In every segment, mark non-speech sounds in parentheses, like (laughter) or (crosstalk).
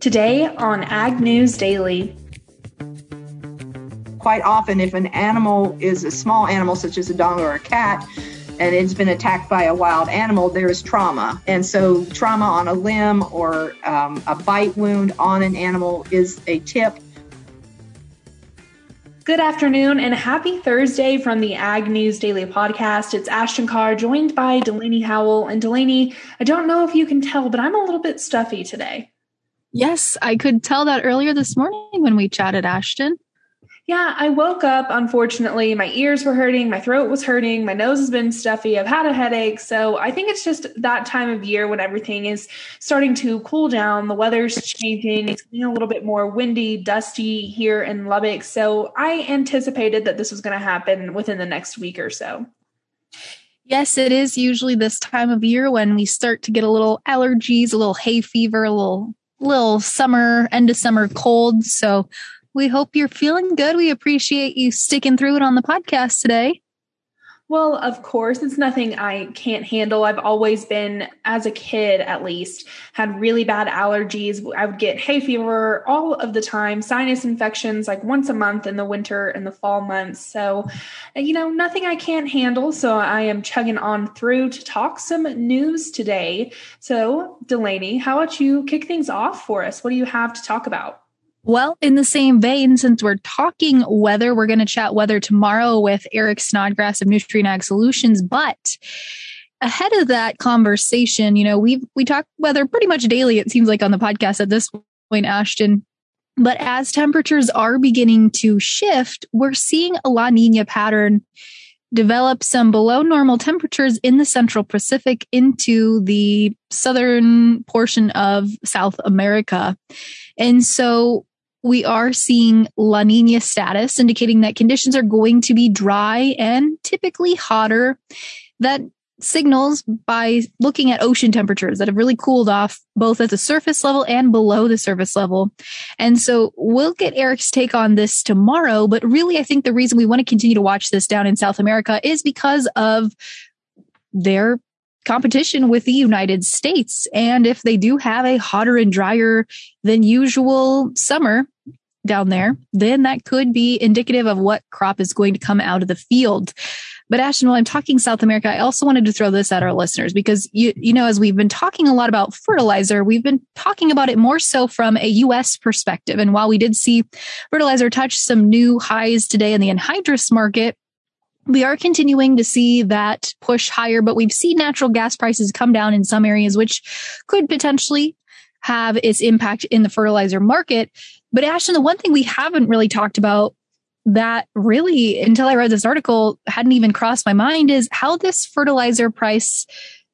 Today on Ag News Daily. Quite often, if an animal is a small animal, such as a dog or a cat, and it's been attacked by a wild animal, there is trauma. And so, trauma on a limb or um, a bite wound on an animal is a tip. Good afternoon and happy Thursday from the Ag News Daily podcast. It's Ashton Carr joined by Delaney Howell. And Delaney, I don't know if you can tell, but I'm a little bit stuffy today. Yes, I could tell that earlier this morning when we chatted, Ashton. Yeah, I woke up. Unfortunately, my ears were hurting, my throat was hurting, my nose has been stuffy, I've had a headache. So I think it's just that time of year when everything is starting to cool down. The weather's changing, it's getting a little bit more windy, dusty here in Lubbock. So I anticipated that this was going to happen within the next week or so. Yes, it is usually this time of year when we start to get a little allergies, a little hay fever, a little little summer, end of summer cold. So we hope you're feeling good. We appreciate you sticking through it on the podcast today. Well, of course, it's nothing I can't handle. I've always been, as a kid at least, had really bad allergies. I would get hay fever all of the time, sinus infections like once a month in the winter and the fall months. So, you know, nothing I can't handle. So I am chugging on through to talk some news today. So, Delaney, how about you kick things off for us? What do you have to talk about? Well, in the same vein, since we're talking weather, we're going to chat weather tomorrow with Eric Snodgrass of Nutrien Ag Solutions. But ahead of that conversation, you know, we we talk weather pretty much daily. It seems like on the podcast at this point, Ashton. But as temperatures are beginning to shift, we're seeing a La Nina pattern develop some below normal temperatures in the central Pacific into the southern portion of South America. And so we are seeing La Nina status, indicating that conditions are going to be dry and typically hotter. That signals by looking at ocean temperatures that have really cooled off both at the surface level and below the surface level. And so we'll get Eric's take on this tomorrow. But really, I think the reason we want to continue to watch this down in South America is because of their competition with the United States. And if they do have a hotter and drier than usual summer down there, then that could be indicative of what crop is going to come out of the field. But Ashton, while I'm talking South America, I also wanted to throw this at our listeners because you, you know, as we've been talking a lot about fertilizer, we've been talking about it more so from a U.S. perspective. And while we did see fertilizer touch some new highs today in the anhydrous market, we are continuing to see that push higher, but we've seen natural gas prices come down in some areas, which could potentially have its impact in the fertilizer market. But Ashton, the one thing we haven't really talked about that really, until I read this article, hadn't even crossed my mind is how this fertilizer price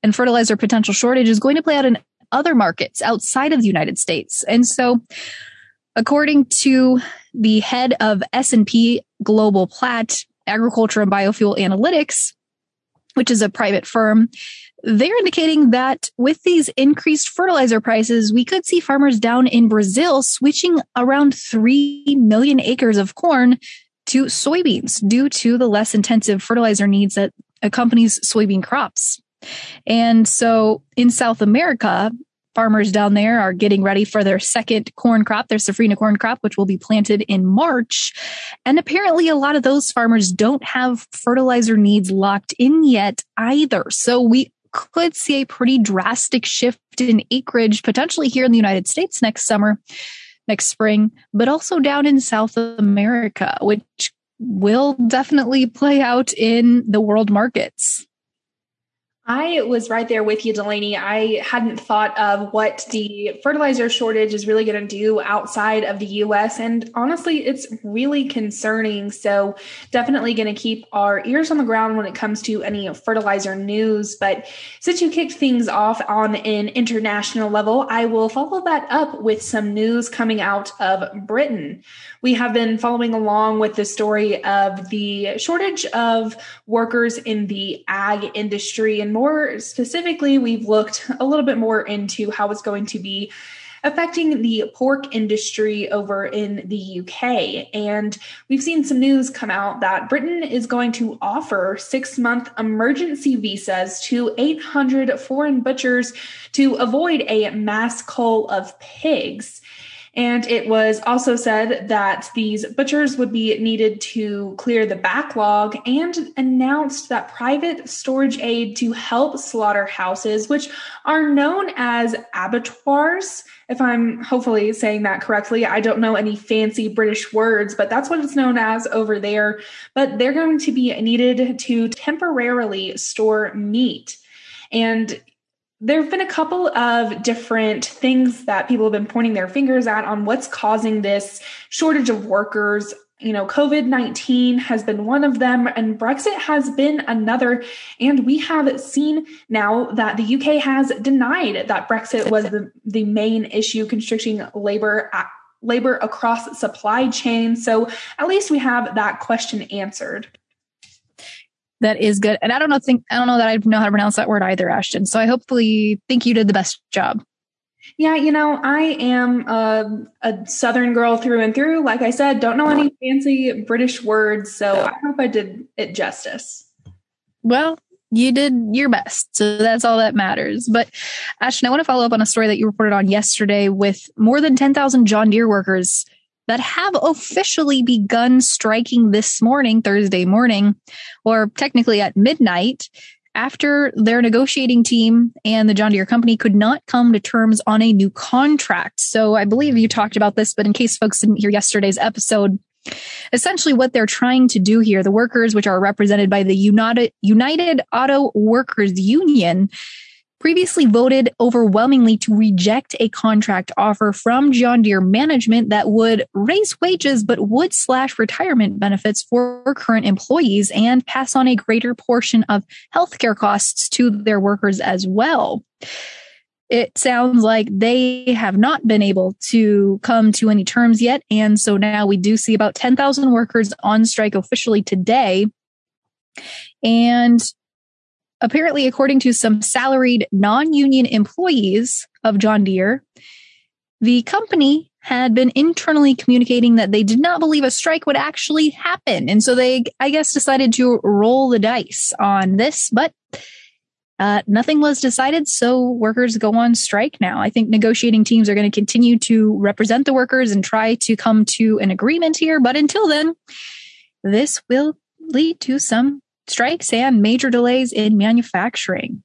and fertilizer potential shortage is going to play out in other markets outside of the United States. And so, according to the head of S&P Global Platts, Agriculture and Biofuel Analytics, which is a private firm, they're indicating that with these increased fertilizer prices, we could see farmers down in Brazil switching around 3 million acres of corn to soybeans due to the less intensive fertilizer needs that accompanies soybean crops. And so in South America, farmers down there are getting ready for their second corn crop, their safrinha corn crop, which will be planted in March. And apparently a lot of those farmers don't have fertilizer needs locked in yet either. So we could see a pretty drastic shift in acreage potentially here in the United States next summer, next spring, but also down in South America, which will definitely play out in the world markets. I was right there with you, Delaney. I hadn't thought of what the fertilizer shortage is really going to do outside of the US. And honestly, it's really concerning. So, definitely going to keep our ears on the ground when it comes to any fertilizer news. But since you kicked things off on an international level, I will follow that up with some news coming out of Britain. We have been following along with the story of the shortage of workers in the ag industry and more specifically, we've looked a little bit more into how it's going to be affecting the pork industry over in the UK. And we've seen some news come out that Britain is going to offer six month emergency visas to 800 foreign butchers to avoid a mass cull of pigs. And it was also said that these butchers would be needed to clear the backlog and announced that private storage aid to help slaughterhouses, which are known as abattoirs, if I'm hopefully saying that correctly. I don't know any fancy British words, but that's what it's known as over there. But they're going to be needed to temporarily store meat. And there have been a couple of different things that people have been pointing their fingers at on what's causing this shortage of workers. You know, COVID 19 has been one of them, and Brexit has been another. And we have seen now that the UK has denied that Brexit was the, the main issue constricting labor labor across supply chain. So at least we have that question answered that is good. And I don't know think I don't know that I know how to pronounce that word either, Ashton. So I hopefully think you did the best job. Yeah, you know, I am a, a, Southern girl through and through. Like I said, don't know any fancy British words, so I hope I did it justice. Well, you did your best, so that's all that matters. But Ashton, I want to follow up on a story that you reported on yesterday with more than 10,000 John Deere workers that have officially begun striking this morning, Thursday morning, or technically at midnight, after their negotiating team and the John Deere company could not come to terms on a new contract. So I believe you talked about this, but in case folks didn't hear yesterday's episode, essentially what they're trying to do here, the workers, which are represented by the United, United Auto Workers Union, previously voted overwhelmingly to reject a contract offer from John Deere management that would raise wages but would slash retirement benefits for current employees and pass on a greater portion of healthcare costs to their workers as well. It sounds like they have not been able to come to any terms yet. And so now we do see about 10,000 workers on strike officially today. And apparently, according to some salaried non union employees of John Deere, the company had been internally communicating that they did not believe a strike would actually happen. And so they, I guess, decided to roll the dice on this, but uh, nothing was decided. So workers go on strike now. I think negotiating teams are going to continue to represent the workers and try to come to an agreement here. But until then, this will lead to some strikes and major delays in manufacturing.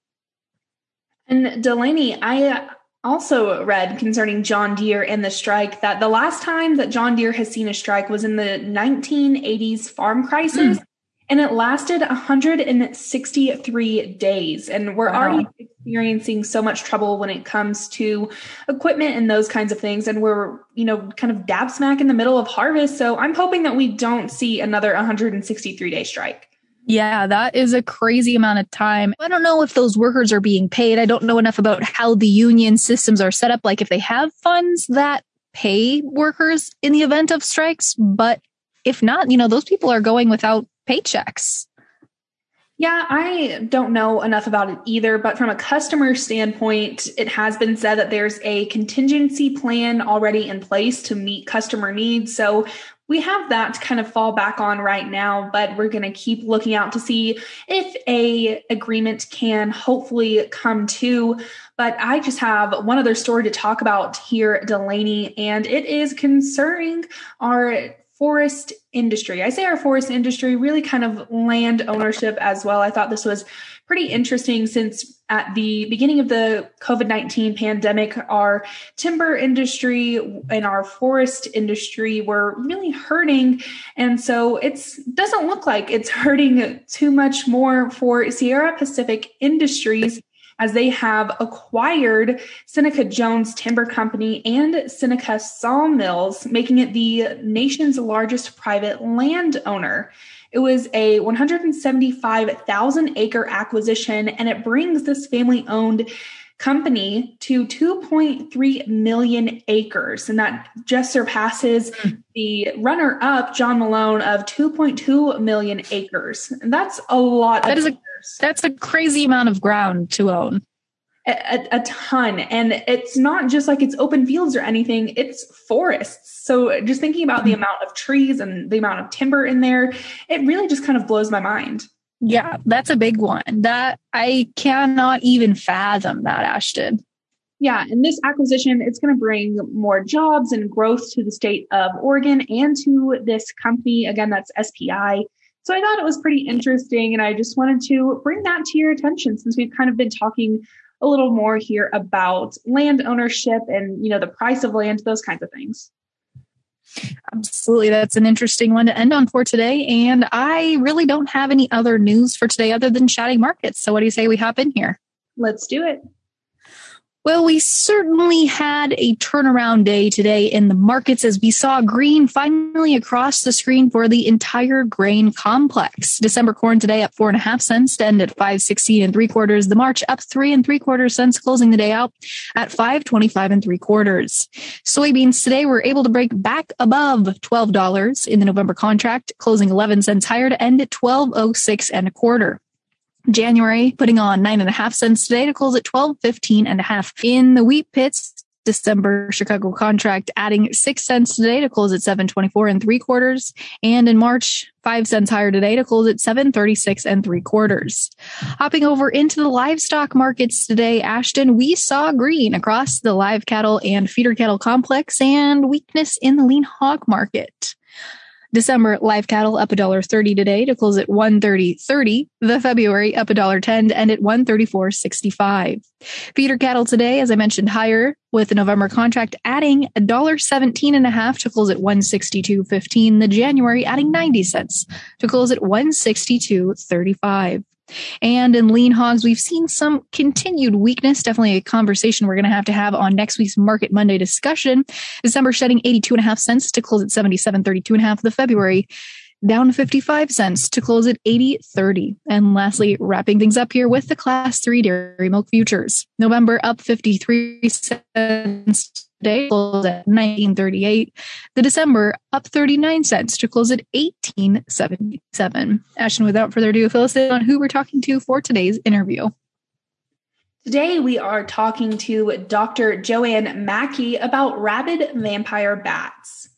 And Delaney, I also read concerning John Deere and the strike that the last time that John Deere has seen a strike was in the 1980s farm crisis. Mm. And it lasted 163 days. And we're wow. already experiencing so much trouble when it comes to equipment and those kinds of things. And we're, you know, kind of dab smack in the middle of harvest. So I'm hoping that we don't see another 163 day strike. Yeah, that is a crazy amount of time. I don't know if those workers are being paid. I don't know enough about how the union systems are set up, like if they have funds that pay workers in the event of strikes. But if not, you know, those people are going without paychecks. Yeah, I don't know enough about it either, but from a customer standpoint, it has been said that there's a contingency plan already in place to meet customer needs. So we have that to kind of fall back on right now but we're going to keep looking out to see if a agreement can hopefully come to. But i just have one other story to talk about here delaney and it is concerning our forest industry. I say our forest industry really kind of land ownership as well. I thought this was pretty interesting since at the beginning of the COVID 19 pandemic, our timber industry and our forest industry were really hurting. And so it doesn't look like it's (laughs) hurting too much more for Sierra Pacific Industries as they have acquired Seneca Jones Timber Company and Seneca Sawmills, making it the nation's largest private landowner. It was a 175,000 acre acquisition, and it brings this family owned company to 2.3 million acres. And that just surpasses mm. the runner up, John Malone, of 2.2 million acres. And that's a lot that is acres. A, that's a crazy amount of ground to own. A, a, ton. And it's not just like it's open fields or anything, it's forests. So just thinking about the hmm. amount of trees and the amount of timber in there, it really just kind of blows my mind. Yeah, that's a big one. That I cannot even fathom that, Ashton. Yeah, and this acquisition it's going to bring more jobs and growth to the state of Oregon and to this company. Again, that's SPI. So I thought it was pretty interesting, and I just wanted to bring that to your attention since we've kind of been talking a little more here about land ownership and you know the price of land, those kinds of things. Absolutely. That's an interesting one to end on for today. And I really don't have any other news for today other than chatting markets. So, what do you say we hop in here? Let's do it. Well, we certainly had a turnaround day today in the markets as we saw green finally across the screen for the entire grain complex. December corn today up four and a half cents to end at 516 and three quarters. The March up three and three quarters cents, closing the day out at 525 and three quarters. Soybeans today were able to break back above $12 in the November contract, closing 11 cents higher to end at 1206 and a quarter. January putting on nine and a half cents today to close at 12.15 and a half. In the wheat pits, December Chicago contract adding six cents today to close at 724 and three quarters. And in March, five cents higher today to close at 736 and three quarters. Hopping over into the livestock markets today, Ashton, we saw green across the live cattle and feeder cattle complex and weakness in the lean hog market. December live cattle up $1.30 today to close at 130.30. The February up $1.10 to end at 134.65. Feeder cattle today, as I mentioned, higher with the November contract adding $1.17 and a half to close at 162.15. The January adding 90 cents to close at 162.35. And in lean hogs, we've seen some continued weakness. Definitely a conversation we're going to have to have on next week's Market Monday discussion. December shedding 82 and a half cents to close at 77.32 and a half. The February down 55 cents to close at 80.30. And lastly, wrapping things up here with the class three dairy milk futures. November up 53 cents today closed at 1938. The December up 39 cents to close at 1877. Ashton, without further ado, fill us in on who we're talking to for today's interview. Today, we are talking to Dr. Joanne Maki about rabid vampire bats.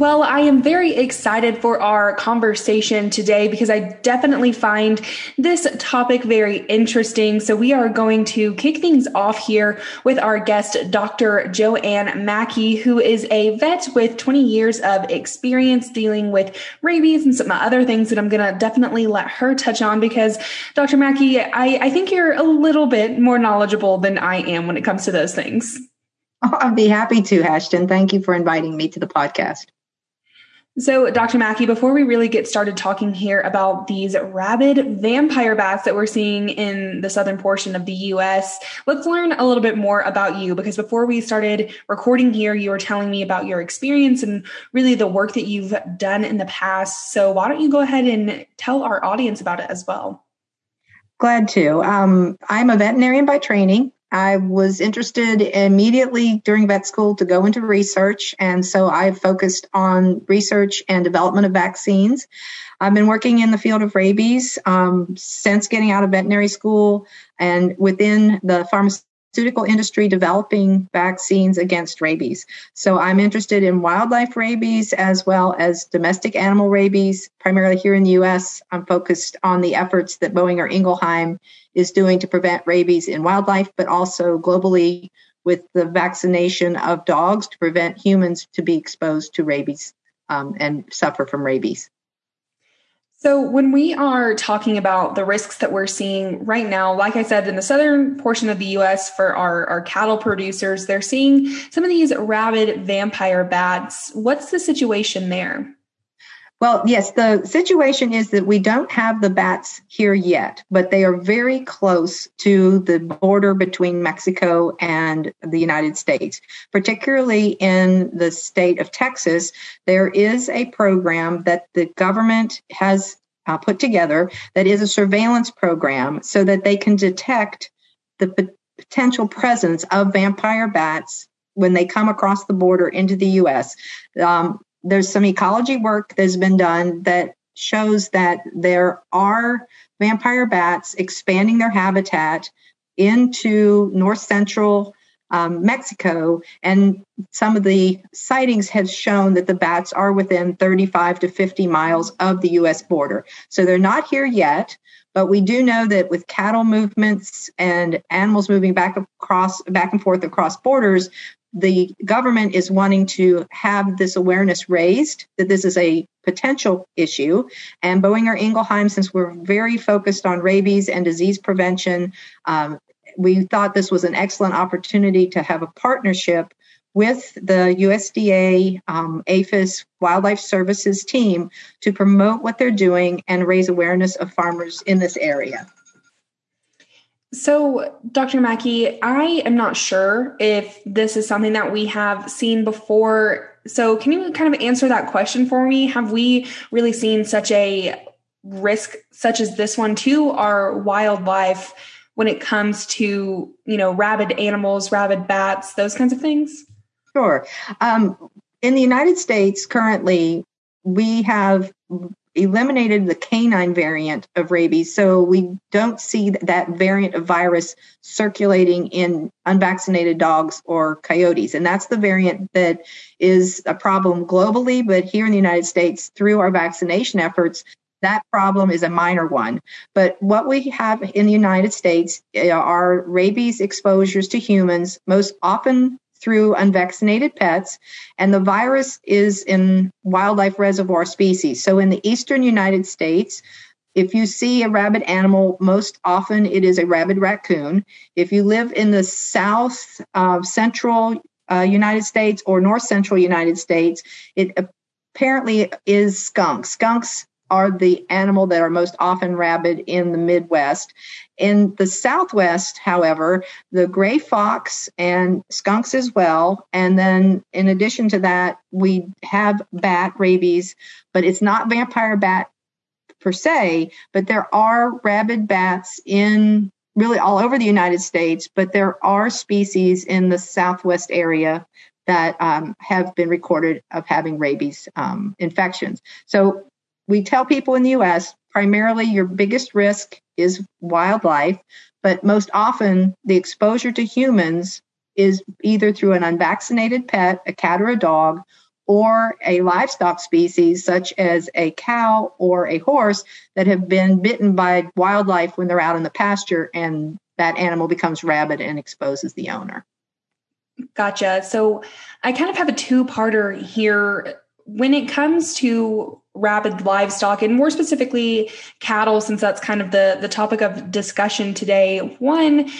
Well, I am very excited for our conversation today because I definitely find this topic very interesting. So, we are going to kick things off here with our guest, Dr. Joanne Maki, who is a vet with 20 years of experience dealing with rabies and some other things that I'm going to definitely let her touch on because, Dr. Maki, I, I think you're a little bit more knowledgeable than I am when it comes to those things. Oh, (laughs) I'd be happy to, Ashton. Thank you for inviting me to the podcast. So, Dr. Maki, before we really get started talking here about these rabid vampire bats that we're seeing in the southern portion of the US, let's learn a little bit more about you because before we started recording here, you were telling me about your experience and really the work that you've done in the past. So, why don't you go ahead and tell our audience about it as well? Glad to. Um, I'm a veterinarian by training. I was interested immediately during vet school to go into research, and so I focused on research and development of vaccines. I've been working in the field of rabies um, since getting out of veterinary school and within the pharmaceutical pharmaceutical industry developing vaccines against rabies. So I'm interested in wildlife rabies as well as domestic animal rabies. Primarily here in the US, I'm focused on the efforts that Boehringer Ingelheim is doing to prevent rabies in wildlife, but also globally with the vaccination of dogs to prevent humans to be exposed to rabies um, and suffer from rabies. So, when we are talking about the risks that we're seeing right now, like I said, in the southern portion of the US for our, our cattle producers, they're seeing some of these rabid vampire bats. What's the situation there? Well, yes, the situation is that we don't have the bats here yet, but they are very close to the border between Mexico and the United States. Particularly in the state of Texas, there is a program that the government has uh, put together that is a surveillance program so that they can detect the p- potential presence of vampire bats when they come across the border into the U.S. Um, there's some ecology work that's been done that shows that there are vampire bats expanding their habitat into north central um, Mexico. And some of the sightings have shown that the bats are within 35 to 50 miles of the US border. So they're not here yet. But we do know that with cattle movements and animals moving back across, back and forth across borders, the government is wanting to have this awareness raised that this is a potential issue. And Boehringer Ingelheim, since we're very focused on rabies and disease prevention, um, we thought this was an excellent opportunity to have a partnership with the USDA um, APHIS Wildlife Services team to promote what they're doing and raise awareness of farmers in this area. So, Dr. Maki, I am not sure if this is something that we have seen before. So, can you kind of answer that question for me? Have we really seen such a risk such as this one to our wildlife when it comes to, you know, rabid animals, rabid bats, those kinds of things? Sure. Um, in the United States, currently, we have eliminated the canine variant of rabies. So we don't see that variant of virus circulating in unvaccinated dogs or coyotes. And that's the variant that is a problem globally. But here in the United States, through our vaccination efforts, that problem is a minor one. But what we have in the United States eh, are rabies exposures to humans, most often through unvaccinated pets, and the virus is in wildlife reservoir species. So in the eastern United States, if you see a rabid animal, most often it is a rabid raccoon. If you live in the south uh, central uh, United States or north central United States, it apparently is skunks. Skunks are the animal that are most often rabid in the Midwest. In the Southwest, however, the gray fox and skunks as well. And then in addition to that, we have bat rabies, but it's not vampire bat per se, but there are rabid bats in really all over the United States, but there are species in the Southwest area that um, have been recorded of having rabies um, infections. So we tell people in the US primarily your biggest risk is wildlife, but most often the exposure to humans is either through an unvaccinated pet, a cat or a dog, or a livestock species such as a cow or a horse that have been bitten by wildlife when they're out in the pasture and that animal becomes rabid and exposes the owner. Gotcha. So I kind of have a two parter here. When it comes to rabid livestock and more specifically cattle since that's kind of the the topic of discussion today one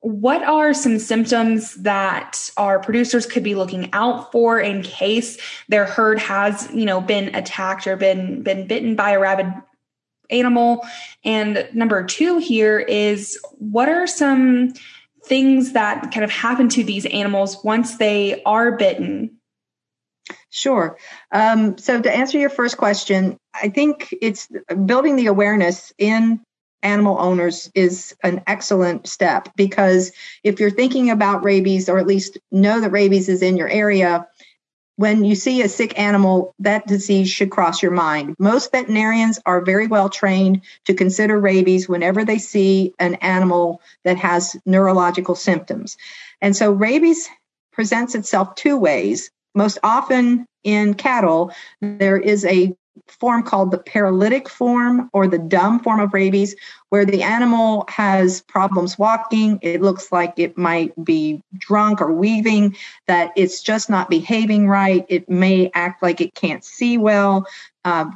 what are some symptoms that our producers could be looking out for in case their herd has you know been attacked or been been bitten by a rabid animal? And number two here is what are some things that kind of happen to these animals once they are bitten Sure. Um, so to answer your first question, I think it's building the awareness in animal owners is an excellent step because if you're thinking about rabies or at least know that rabies is in your area, when you see a sick animal, that disease should cross your mind. Most veterinarians are very well trained to consider rabies whenever they see an animal that has neurological symptoms. And so rabies presents itself two ways most often in cattle, there is a form called the paralytic form or the dumb form of rabies, where the animal has problems walking. It looks like it might be drunk or weaving, that it's just not behaving right. It may act like it can't see well. Uh,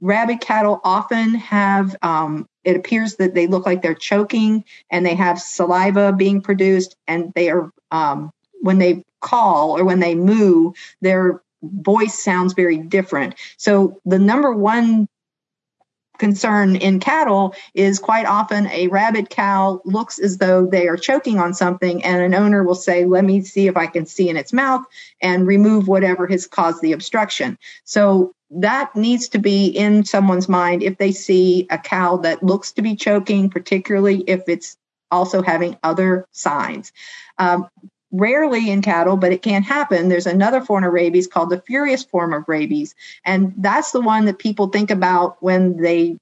rabid cattle often have, um, it appears that they look like they're choking and they have saliva being produced and they are, um, when they call or when they moo, their voice sounds very different. So the number one concern in cattle is quite often a rabid cow looks as though they are choking on something and an owner will say let me see if i can see in its mouth and remove whatever has caused the obstruction so that needs to be in someone's mind if they see a cow that looks to be choking particularly if it's also having other signs um, rarely in cattle, but it can happen. There's another form of rabies called the furious form of rabies. And that's the one that people think about when they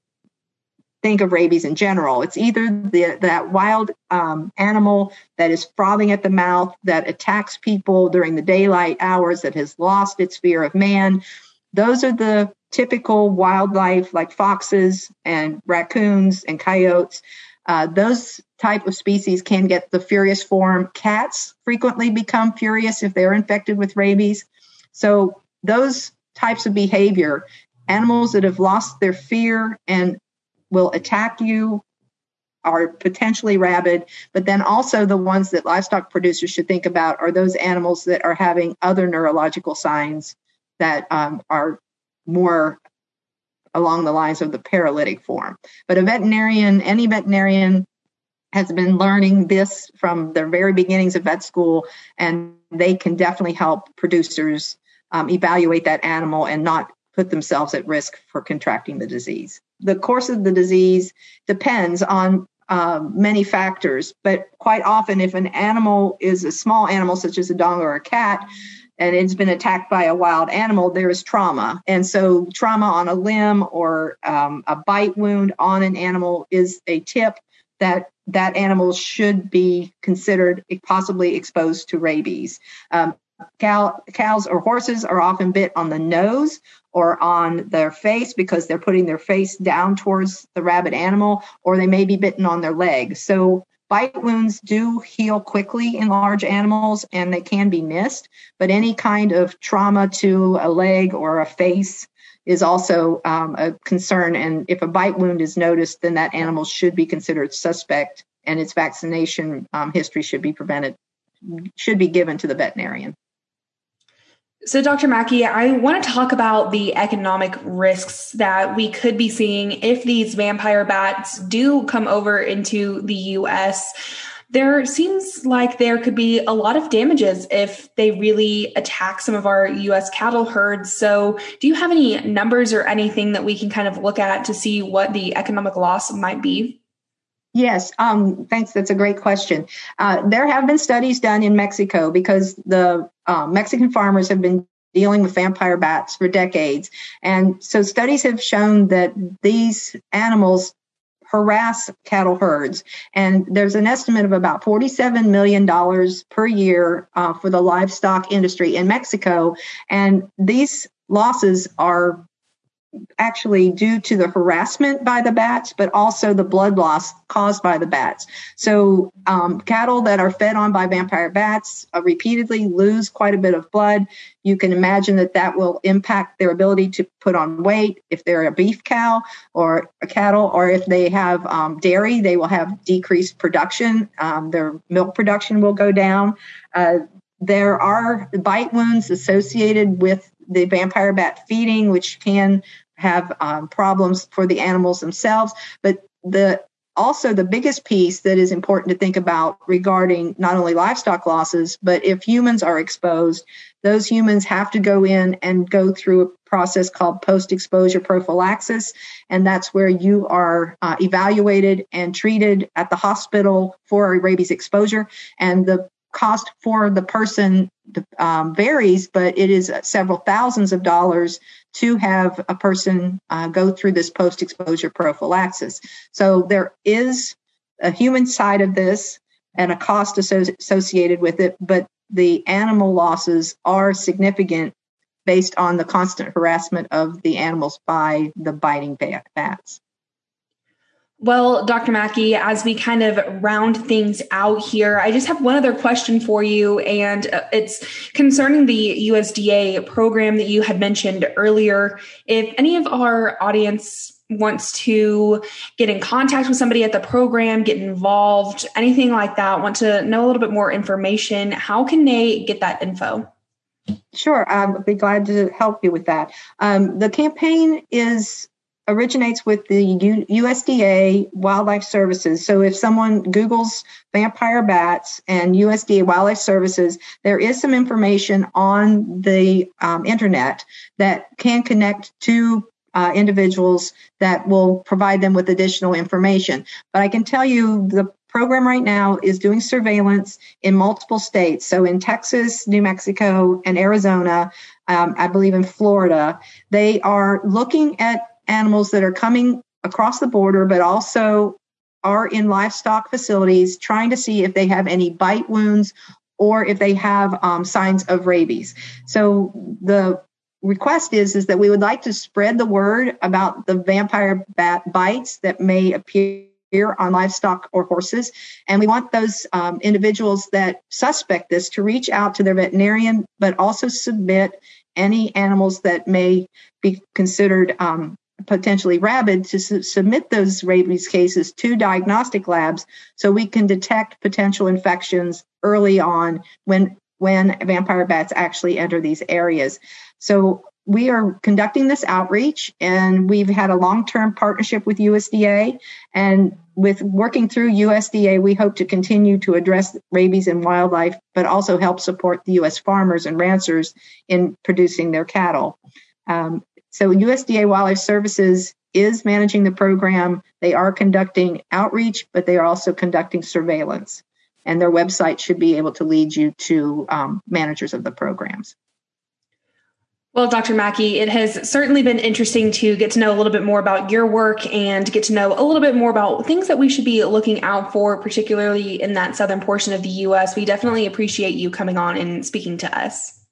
think of rabies in general. It's either the, that wild um, animal that is frothing at the mouth, that attacks people during the daylight hours, that has lost its fear of man. Those are the typical wildlife like foxes and raccoons and coyotes. Uh, those type of species can get the furious form. Cats frequently become furious if they're infected with rabies. So those types of behavior, animals that have lost their fear and will attack you are potentially rabid, but then also the ones that livestock producers should think about are those animals that are having other neurological signs that um, are more along the lines of the paralytic form. But a veterinarian, any veterinarian, has been learning this from their very beginnings of vet school, and they can definitely help producers um, evaluate that animal and not put themselves at risk for contracting the disease the course of the disease depends on um, many factors, but quite often, if an animal is a small animal, such as a dog or a cat, and it's been attacked by a wild animal, there is trauma. And so, trauma on a limb or um, a bite wound on an animal is a tip that that animal should be considered possibly exposed to rabies. Um, cow, cows or horses are often bit on the nose or on their face because they're putting their face down towards the rabid animal, or they may be bitten on their leg. So bite wounds do heal quickly in large animals and they can be missed, but any kind of trauma to a leg or a face is also um, a concern. And if a bite wound is noticed, then that animal should be considered suspect and its vaccination um, history should be prevented, should be given to the veterinarian. So, Dr. Maki, I want to talk about the economic risks that we could be seeing if these vampire bats do come over into the US. There seems like there could be a lot of damages if they really attack some of our US cattle herds. So, do you have any numbers or anything that we can kind of look at to see what the economic loss might be? Yes, um, thanks. That's a great question. Uh, there have been studies done in Mexico because the uh, Mexican farmers have been dealing with vampire bats for decades. And so studies have shown that these animals harass cattle herds. And there's an estimate of about $47 million per year uh, for the livestock industry in Mexico. And these losses are actually due to the harassment by the bats, but also the blood loss caused by the bats. So, um, cattle that are fed on by vampire bats uh, repeatedly lose quite a bit of blood. You can imagine that that will impact their ability to put on weight. If they're a beef cow or a cattle, or if they have um, dairy, they will have decreased production. Um, their milk production will go down. Uh, there are bite wounds associated with the vampire bat feeding, which can have um, problems for the animals themselves. But the also the biggest piece that is important to think about regarding not only livestock losses, but if humans are exposed, those humans have to go in and go through a process called post exposure prophylaxis. And that's where you are uh, evaluated and treated at the hospital for a rabies exposure. And the cost for the person um, varies, but it is several thousands of dollars to have a person uh, go through this post exposure prophylaxis. So there is a human side of this and a cost associated with it, but the animal losses are significant based on the constant harassment of the animals by the biting bats. Well, Dr. Maki, as we kind of round things out here, I just have one other question for you, and uh, it's concerning the USDA program that you had mentioned earlier. If any of our audience wants to get in contact with somebody at the program, get involved, anything like that, want to know a little bit more information, how can they get that info? Sure, I'd be glad to help you with that. Um, the campaign is originates with the U- USDA Wildlife Services. So if someone Googles vampire bats and USDA Wildlife Services, there is some information on the um, internet that can connect to uh, individuals that will provide them with additional information. But I can tell you the program right now is doing surveillance in multiple states. So in Texas, New Mexico, and Arizona, um, I believe in Florida, they are looking at animals that are coming across the border, but also are in livestock facilities, trying to see if they have any bite wounds or if they have um, signs of rabies. So the request is is that we would like to spread the word about the vampire bat bites that may appear on livestock or horses. And we want those um, individuals that suspect this to reach out to their veterinarian, but also submit any animals that may be considered um, potentially rabid to su- submit those rabies cases to diagnostic labs so we can detect potential infections early on when when vampire bats actually enter these areas. So we are conducting this outreach and we've had a long-term partnership with USDA and with working through USDA we hope to continue to address rabies in wildlife but also help support the US farmers and ranchers in producing their cattle. Um, so USDA Wildlife Services is managing the program. They are conducting outreach, but they are also conducting surveillance. And their website should be able to lead you to um, managers of the programs. Well, Dr. Maki, it has certainly been interesting to get to know a little bit more about your work and get to know a little bit more about things that we should be looking out for, particularly in that southern portion of the U.S. We definitely appreciate you coming on and speaking to us.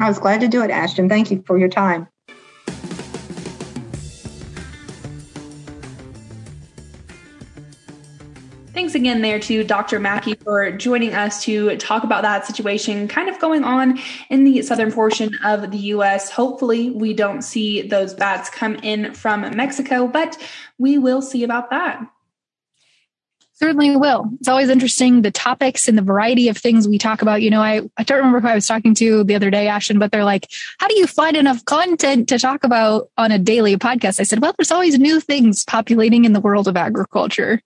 I was glad to do it, Ashton. Thank you for your time. Thanks again there to Dr. Maki for joining us to talk about that situation kind of going on in the southern portion of the US. Hopefully, we don't see those bats come in from Mexico, but we will see about that. Certainly will. It's always interesting the topics and the variety of things we talk about. You know, I, I don't remember who I was talking to the other day, Ashton, but they're like, how do you find enough content to talk about on a daily podcast? I said, well, there's always new things populating in the world of agriculture.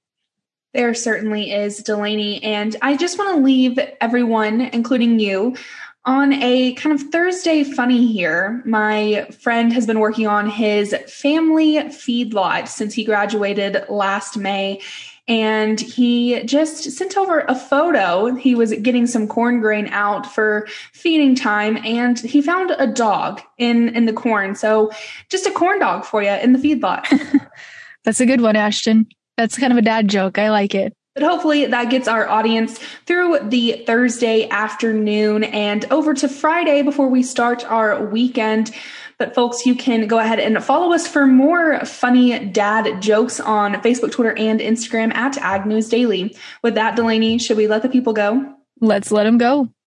There certainly is, Delaney. And I just want to leave everyone, including you, on a kind of Thursday funny here. My friend has been working on his family feedlot since he graduated last May. And he just sent over a photo. He was getting some corn grain out for feeding time, and he found a dog in in the corn. So, just a corn dog for you in the feedlot. (laughs) That's a good one, Ashton. That's kind of a dad joke. I like it. But hopefully that gets our audience through the Thursday afternoon and over to Friday before we start our weekend. But folks, you can go ahead and follow us for more funny dad jokes on Facebook, Twitter, and Instagram at Ag News Daily. With that, Delaney, should we let the people go? Let's let them go.